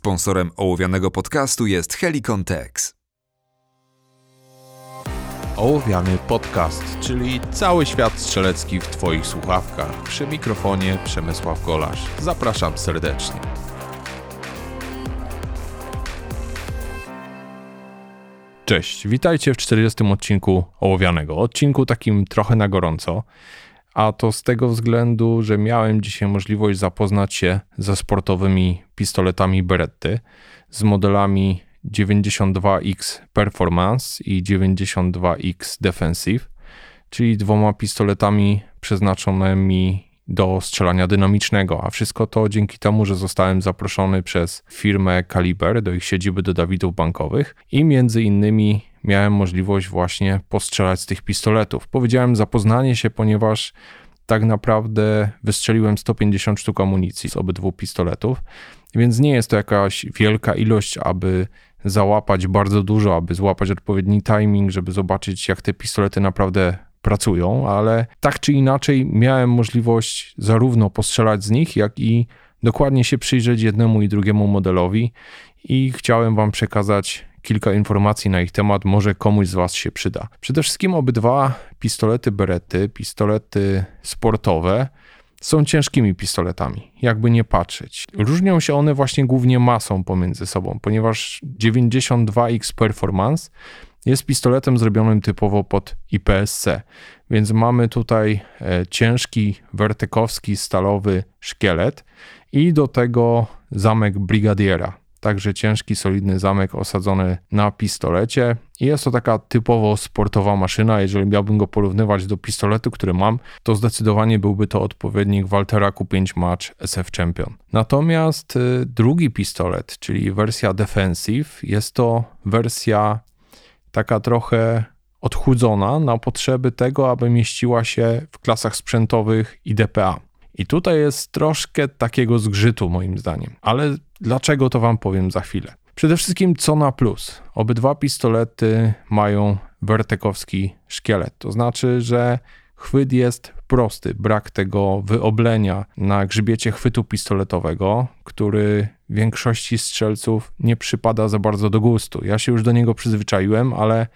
Sponsorem ołowianego podcastu jest Helicon Tex. Ołowiany podcast, czyli cały świat strzelecki w Twoich słuchawkach. Przy mikrofonie Przemysław Golasz. Zapraszam serdecznie. Cześć, witajcie w 40. odcinku Ołowianego. Odcinku takim trochę na gorąco, a to z tego względu, że miałem dzisiaj możliwość zapoznać się ze sportowymi pistoletami Beretty, z modelami 92X Performance i 92X Defensive, czyli dwoma pistoletami przeznaczonymi do strzelania dynamicznego, a wszystko to dzięki temu, że zostałem zaproszony przez firmę Kaliber do ich siedziby do Dawidów Bankowych i między innymi miałem możliwość właśnie postrzelać z tych pistoletów. Powiedziałem zapoznanie się, ponieważ tak naprawdę wystrzeliłem 150 sztuk amunicji z obydwu pistoletów, więc nie jest to jakaś wielka ilość, aby załapać bardzo dużo, aby złapać odpowiedni timing, żeby zobaczyć, jak te pistolety naprawdę pracują, ale tak czy inaczej miałem możliwość zarówno postrzelać z nich, jak i dokładnie się przyjrzeć jednemu i drugiemu modelowi i chciałem Wam przekazać kilka informacji na ich temat, może komuś z Was się przyda. Przede wszystkim obydwa pistolety Berety, pistolety sportowe, są ciężkimi pistoletami, jakby nie patrzeć. Różnią się one właśnie głównie masą pomiędzy sobą, ponieważ 92X Performance jest pistoletem zrobionym typowo pod IPSC, więc mamy tutaj e, ciężki, wertykowski, stalowy szkielet i do tego zamek Brigadiera, także ciężki, solidny zamek osadzony na pistolecie. I jest to taka typowo sportowa maszyna. Jeżeli miałbym go porównywać do pistoletu, który mam, to zdecydowanie byłby to odpowiednik Waltera Q5 Match SF Champion. Natomiast y, drugi pistolet, czyli wersja Defensive, jest to wersja taka trochę odchudzona na potrzeby tego, aby mieściła się w klasach sprzętowych i DPA. I tutaj jest troszkę takiego zgrzytu, moim zdaniem. Ale dlaczego to Wam powiem za chwilę. Przede wszystkim co na plus. Obydwa pistolety mają wertekowski szkielet. To znaczy, że chwyt jest prosty. Brak tego wyoblenia na grzbiecie chwytu pistoletowego, który większości strzelców nie przypada za bardzo do gustu. Ja się już do niego przyzwyczaiłem, ale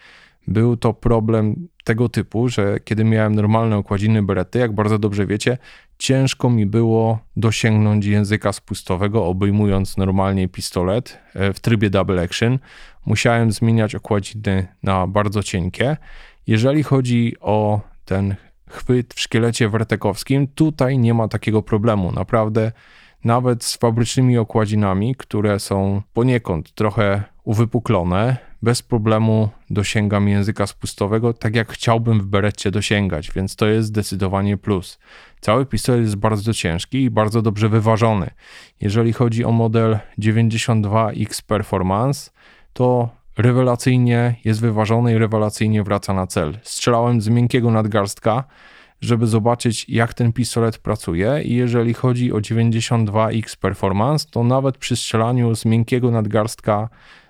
był to problem tego typu, że kiedy miałem normalne okładziny berety, jak bardzo dobrze wiecie, ciężko mi było dosięgnąć języka spustowego, obejmując normalnie pistolet e, w trybie double action. Musiałem zmieniać okładziny na bardzo cienkie. Jeżeli chodzi o ten chwyt w szkielecie wertekowskim, tutaj nie ma takiego problemu. Naprawdę nawet z fabrycznymi okładzinami, które są poniekąd trochę uwypuklone, bez problemu dosięgam języka spustowego, tak jak chciałbym w berecie dosięgać, więc to jest zdecydowanie plus. Cały pistolet jest bardzo ciężki i bardzo dobrze wyważony. Jeżeli chodzi o model 92X Performance, to rewelacyjnie jest wyważony i rewelacyjnie wraca na cel. Strzelałem z miękkiego nadgarstka, żeby zobaczyć, jak ten pistolet pracuje. I jeżeli chodzi o 92X Performance, to nawet przy strzelaniu z miękkiego nadgarstka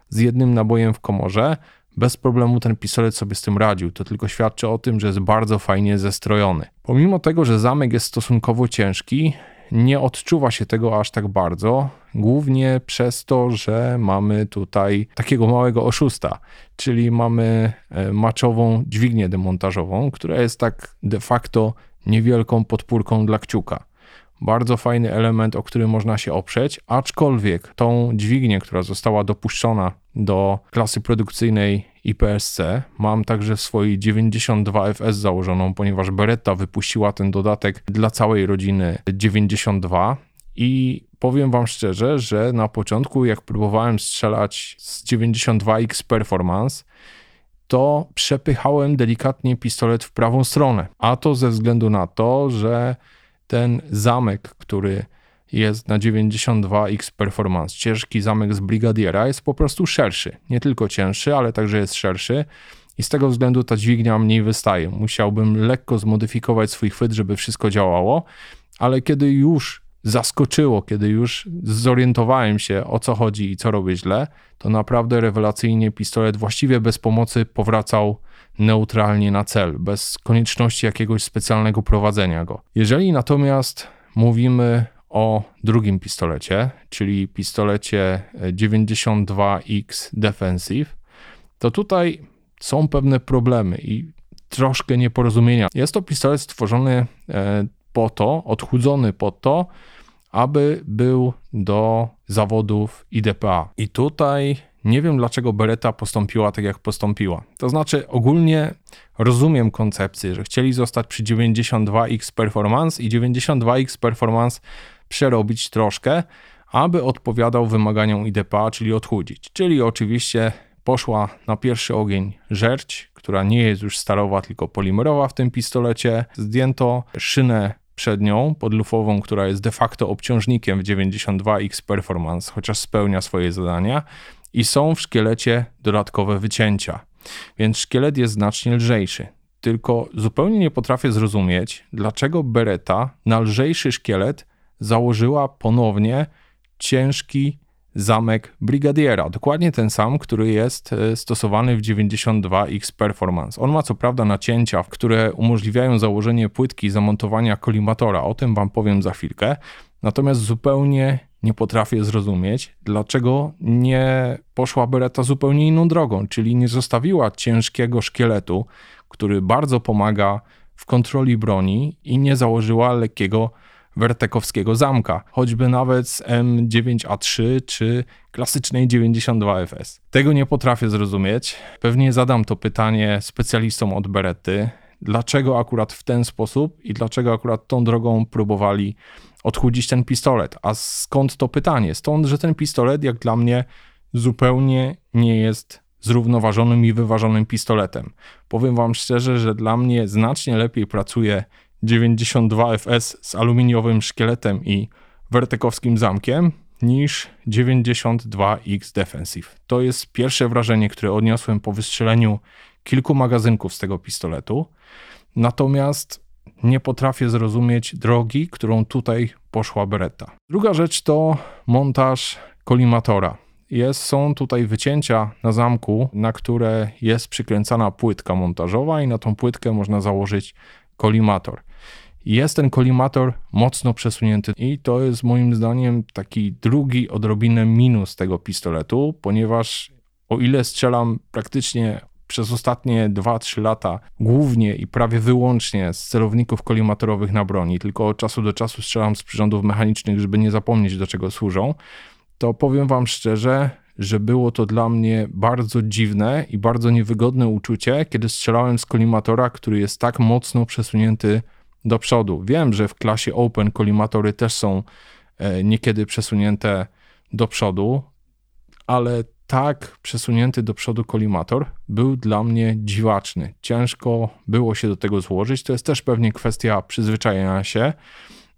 z jednym nabojem w komorze, bez problemu ten pistolet sobie z tym radził. To tylko świadczy o tym, że jest bardzo fajnie zestrojony. Pomimo tego, że zamek jest stosunkowo ciężki, nie odczuwa się tego aż tak bardzo, głównie przez to, że mamy tutaj takiego małego oszusta, czyli mamy e, maczową dźwignię demontażową, która jest tak de facto niewielką podpórką dla kciuka. Bardzo fajny element, o który można się oprzeć, aczkolwiek tą dźwignię, która została dopuszczona do klasy produkcyjnej IPSC, mam także w swojej 92FS założoną, ponieważ Beretta wypuściła ten dodatek dla całej rodziny 92 i powiem Wam szczerze, że na początku, jak próbowałem strzelać z 92X Performance, to przepychałem delikatnie pistolet w prawą stronę. A to ze względu na to, że ten zamek, który jest na 92X Performance, ciężki zamek z Brigadiera, jest po prostu szerszy. Nie tylko cięższy, ale także jest szerszy. I z tego względu ta dźwignia mniej wystaje. Musiałbym lekko zmodyfikować swój chwyt, żeby wszystko działało, ale kiedy już zaskoczyło, kiedy już zorientowałem się o co chodzi i co robię źle, to naprawdę rewelacyjnie pistolet właściwie bez pomocy powracał neutralnie na cel, bez konieczności jakiegoś specjalnego prowadzenia go. Jeżeli natomiast mówimy o drugim pistolecie, czyli pistolecie 92X Defensive, to tutaj są pewne problemy i troszkę nieporozumienia. Jest to pistolet stworzony e, po to, odchudzony po to, aby był do zawodów IDPA. I tutaj nie wiem, dlaczego Beretta postąpiła tak, jak postąpiła. To znaczy, ogólnie rozumiem koncepcję, że chcieli zostać przy 92X Performance i 92X Performance przerobić troszkę, aby odpowiadał wymaganiom IDPA, czyli odchudzić. Czyli oczywiście poszła na pierwszy ogień żerć, która nie jest już stalowa, tylko polimerowa w tym pistolecie. Zdjęto szynę przednią, podlufową, która jest de facto obciążnikiem w 92X Performance, chociaż spełnia swoje zadania i są w szkielecie dodatkowe wycięcia. Więc szkielet jest znacznie lżejszy. Tylko zupełnie nie potrafię zrozumieć, dlaczego Beretta na lżejszy szkielet założyła ponownie ciężki zamek Brigadiera. Dokładnie ten sam, który jest e, stosowany w 92X Performance. On ma co prawda nacięcia, które umożliwiają założenie płytki zamontowania kolimatora. O tym wam powiem za chwilkę. Natomiast zupełnie nie potrafię zrozumieć, dlaczego nie poszła Beretta zupełnie inną drogą, czyli nie zostawiła ciężkiego szkieletu, który bardzo pomaga w kontroli broni i nie założyła lekkiego wertekowskiego zamka, choćby nawet z M9A3 czy klasycznej 92FS. Tego nie potrafię zrozumieć. Pewnie zadam to pytanie specjalistom od Beretty, dlaczego akurat w ten sposób i dlaczego akurat tą drogą próbowali odchudzić ten pistolet. A skąd to pytanie? Stąd, że ten pistolet, jak dla mnie, zupełnie nie jest zrównoważonym i wyważonym pistoletem. Powiem Wam szczerze, że dla mnie znacznie lepiej pracuje 92 FS z aluminiowym szkieletem i wertekowskim zamkiem niż 92X Defensive. To jest pierwsze wrażenie, które odniosłem po wystrzeleniu kilku magazynków z tego pistoletu. Natomiast nie potrafię zrozumieć drogi, którą tutaj poszła Beretta. Druga rzecz to montaż kolimatora. Jest, są tutaj wycięcia na zamku, na które jest przykręcana płytka montażowa i na tą płytkę można założyć kolimator. Jest ten kolimator mocno przesunięty i to jest moim zdaniem taki drugi odrobinę minus tego pistoletu, ponieważ o ile strzelam praktycznie przez ostatnie 2-3 lata głównie i prawie wyłącznie z celowników kolimatorowych na broni, tylko od czasu do czasu strzelam z przyrządów mechanicznych, żeby nie zapomnieć do czego służą, to powiem wam szczerze, że było to dla mnie bardzo dziwne i bardzo niewygodne uczucie, kiedy strzelałem z kolimatora, który jest tak mocno przesunięty do przodu. Wiem, że w klasie Open kolimatory też są e, niekiedy przesunięte do przodu, ale tak przesunięty do przodu kolimator był dla mnie dziwaczny. Ciężko było się do tego złożyć. To jest też pewnie kwestia przyzwyczajenia się.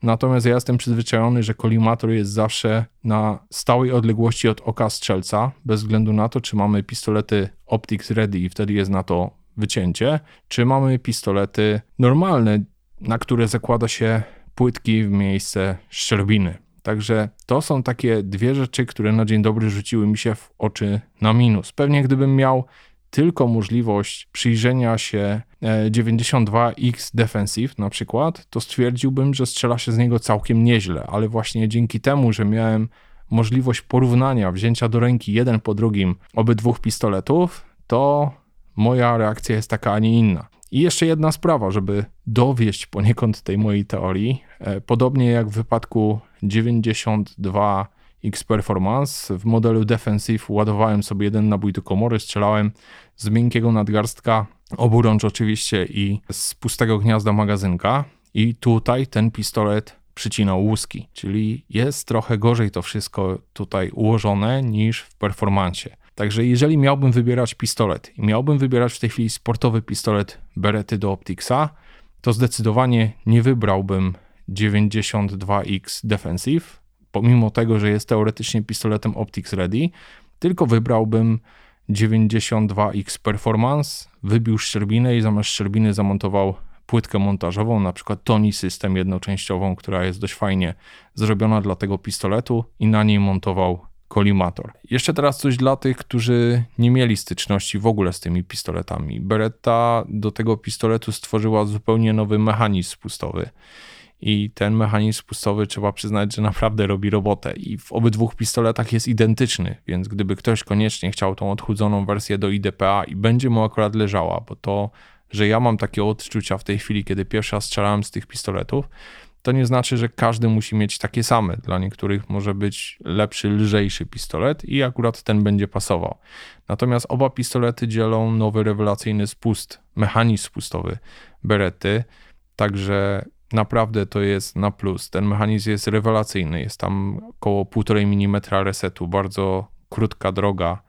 Natomiast ja jestem przyzwyczajony, że kolimator jest zawsze na stałej odległości od oka strzelca, bez względu na to, czy mamy pistolety Optics Ready i wtedy jest na to wycięcie, czy mamy pistolety normalne, na które zakłada się płytki w miejsce szczerbiny. Także to są takie dwie rzeczy, które na dzień dobry rzuciły mi się w oczy na minus. Pewnie gdybym miał tylko możliwość przyjrzenia się 92X e, Defensive na przykład, to stwierdziłbym, że strzela się z niego całkiem nieźle, ale właśnie dzięki temu, że miałem możliwość porównania, wzięcia do ręki jeden po drugim obydwu pistoletów, to moja reakcja jest taka, a nie inna. I jeszcze jedna sprawa, żeby dowieść poniekąd tej mojej teorii. E, podobnie jak w wypadku 92 X Performance, w modelu Defensive ładowałem sobie jeden nabój do komory, strzelałem z miękkiego nadgarstka, oburącz oczywiście i z pustego gniazda magazynka. I tutaj ten pistolet przycinał łuski, czyli jest trochę gorzej to wszystko tutaj ułożone niż w performancie. Także jeżeli miałbym wybierać pistolet i miałbym wybierać w tej chwili sportowy pistolet Berety do Optixa, to zdecydowanie nie wybrałbym 92X Defensive, pomimo tego, że jest teoretycznie pistoletem Optics Ready, tylko wybrałbym 92X Performance, wybił szczerbinę i zamiast szczerbiny zamontował płytkę montażową, na przykład Tony System jednoczęściową, która jest dość fajnie zrobiona dla tego pistoletu i na niej montował kolimator. Jeszcze teraz coś dla tych, którzy nie mieli styczności w ogóle z tymi pistoletami. Beretta do tego pistoletu stworzyła zupełnie nowy mechanizm spustowy. I ten mechanizm spustowy trzeba przyznać, że naprawdę robi robotę. I w obydwu pistoletach jest identyczny, więc gdyby ktoś koniecznie chciał tą odchudzoną wersję do IDPA i będzie mu akurat leżała, bo to, że ja mam takie odczucia w tej chwili, kiedy pierwszy raz strzelałem z tych pistoletów, to nie znaczy, że każdy musi mieć takie same. Dla niektórych może być lepszy, lżejszy pistolet i akurat ten będzie pasował. Natomiast oba pistolety dzielą nowy rewelacyjny spust, mechanizm spustowy Berety, także naprawdę to jest na plus. Ten mechanizm jest rewelacyjny, jest tam około 1,5 mm resetu, bardzo krótka droga,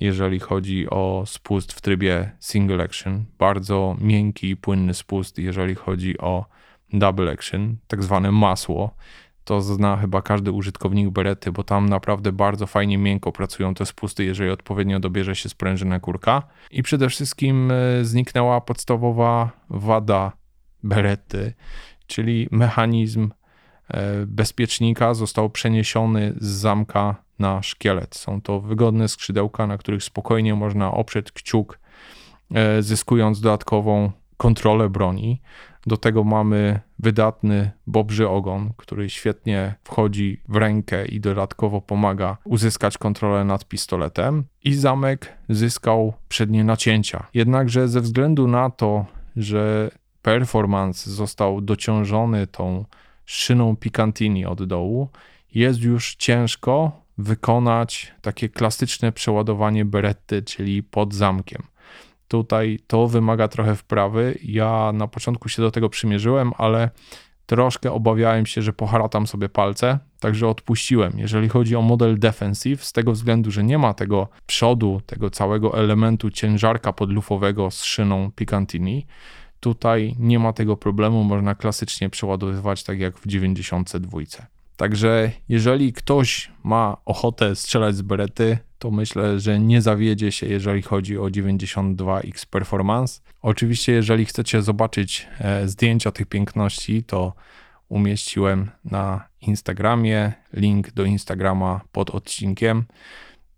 jeżeli chodzi o spust w trybie single action, bardzo miękki i płynny spust, jeżeli chodzi o double action, tak zwane masło. To zna chyba każdy użytkownik Berety, bo tam naprawdę bardzo fajnie, miękko pracują te spusty, jeżeli odpowiednio dobierze się sprężynę kurka. I przede wszystkim e, zniknęła podstawowa wada Berety, czyli mechanizm e, bezpiecznika został przeniesiony z zamka na szkielet. Są to wygodne skrzydełka, na których spokojnie można oprzeć kciuk, e, zyskując dodatkową kontrolę broni. Do tego mamy wydatny bobrzy ogon, który świetnie wchodzi w rękę i dodatkowo pomaga uzyskać kontrolę nad pistoletem. I zamek zyskał przednie nacięcia. Jednakże ze względu na to, że performance został dociążony tą szyną Picantini od dołu, jest już ciężko wykonać takie klasyczne przeładowanie Beretty, czyli pod zamkiem. Tutaj to wymaga trochę wprawy. Ja na początku się do tego przymierzyłem, ale troszkę obawiałem się, że poharatam sobie palce, także odpuściłem. Jeżeli chodzi o model defensive, z tego względu, że nie ma tego przodu, tego całego elementu ciężarka podlufowego z szyną Picantini, tutaj nie ma tego problemu, można klasycznie przeładowywać tak jak w 92. Także jeżeli ktoś ma ochotę strzelać z berety, to myślę, że nie zawiedzie się, jeżeli chodzi o 92X Performance. Oczywiście, jeżeli chcecie zobaczyć e, zdjęcia tych piękności, to umieściłem na Instagramie link do Instagrama pod odcinkiem.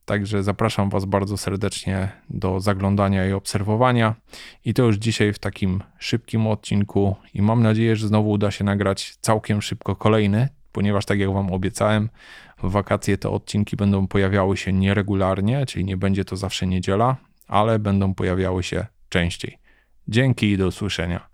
Także zapraszam Was bardzo serdecznie do zaglądania i obserwowania. I to już dzisiaj w takim szybkim odcinku. I mam nadzieję, że znowu uda się nagrać całkiem szybko kolejny, ponieważ tak jak Wam obiecałem, w wakacje te odcinki będą pojawiały się nieregularnie, czyli nie będzie to zawsze niedziela, ale będą pojawiały się częściej. Dzięki i do usłyszenia.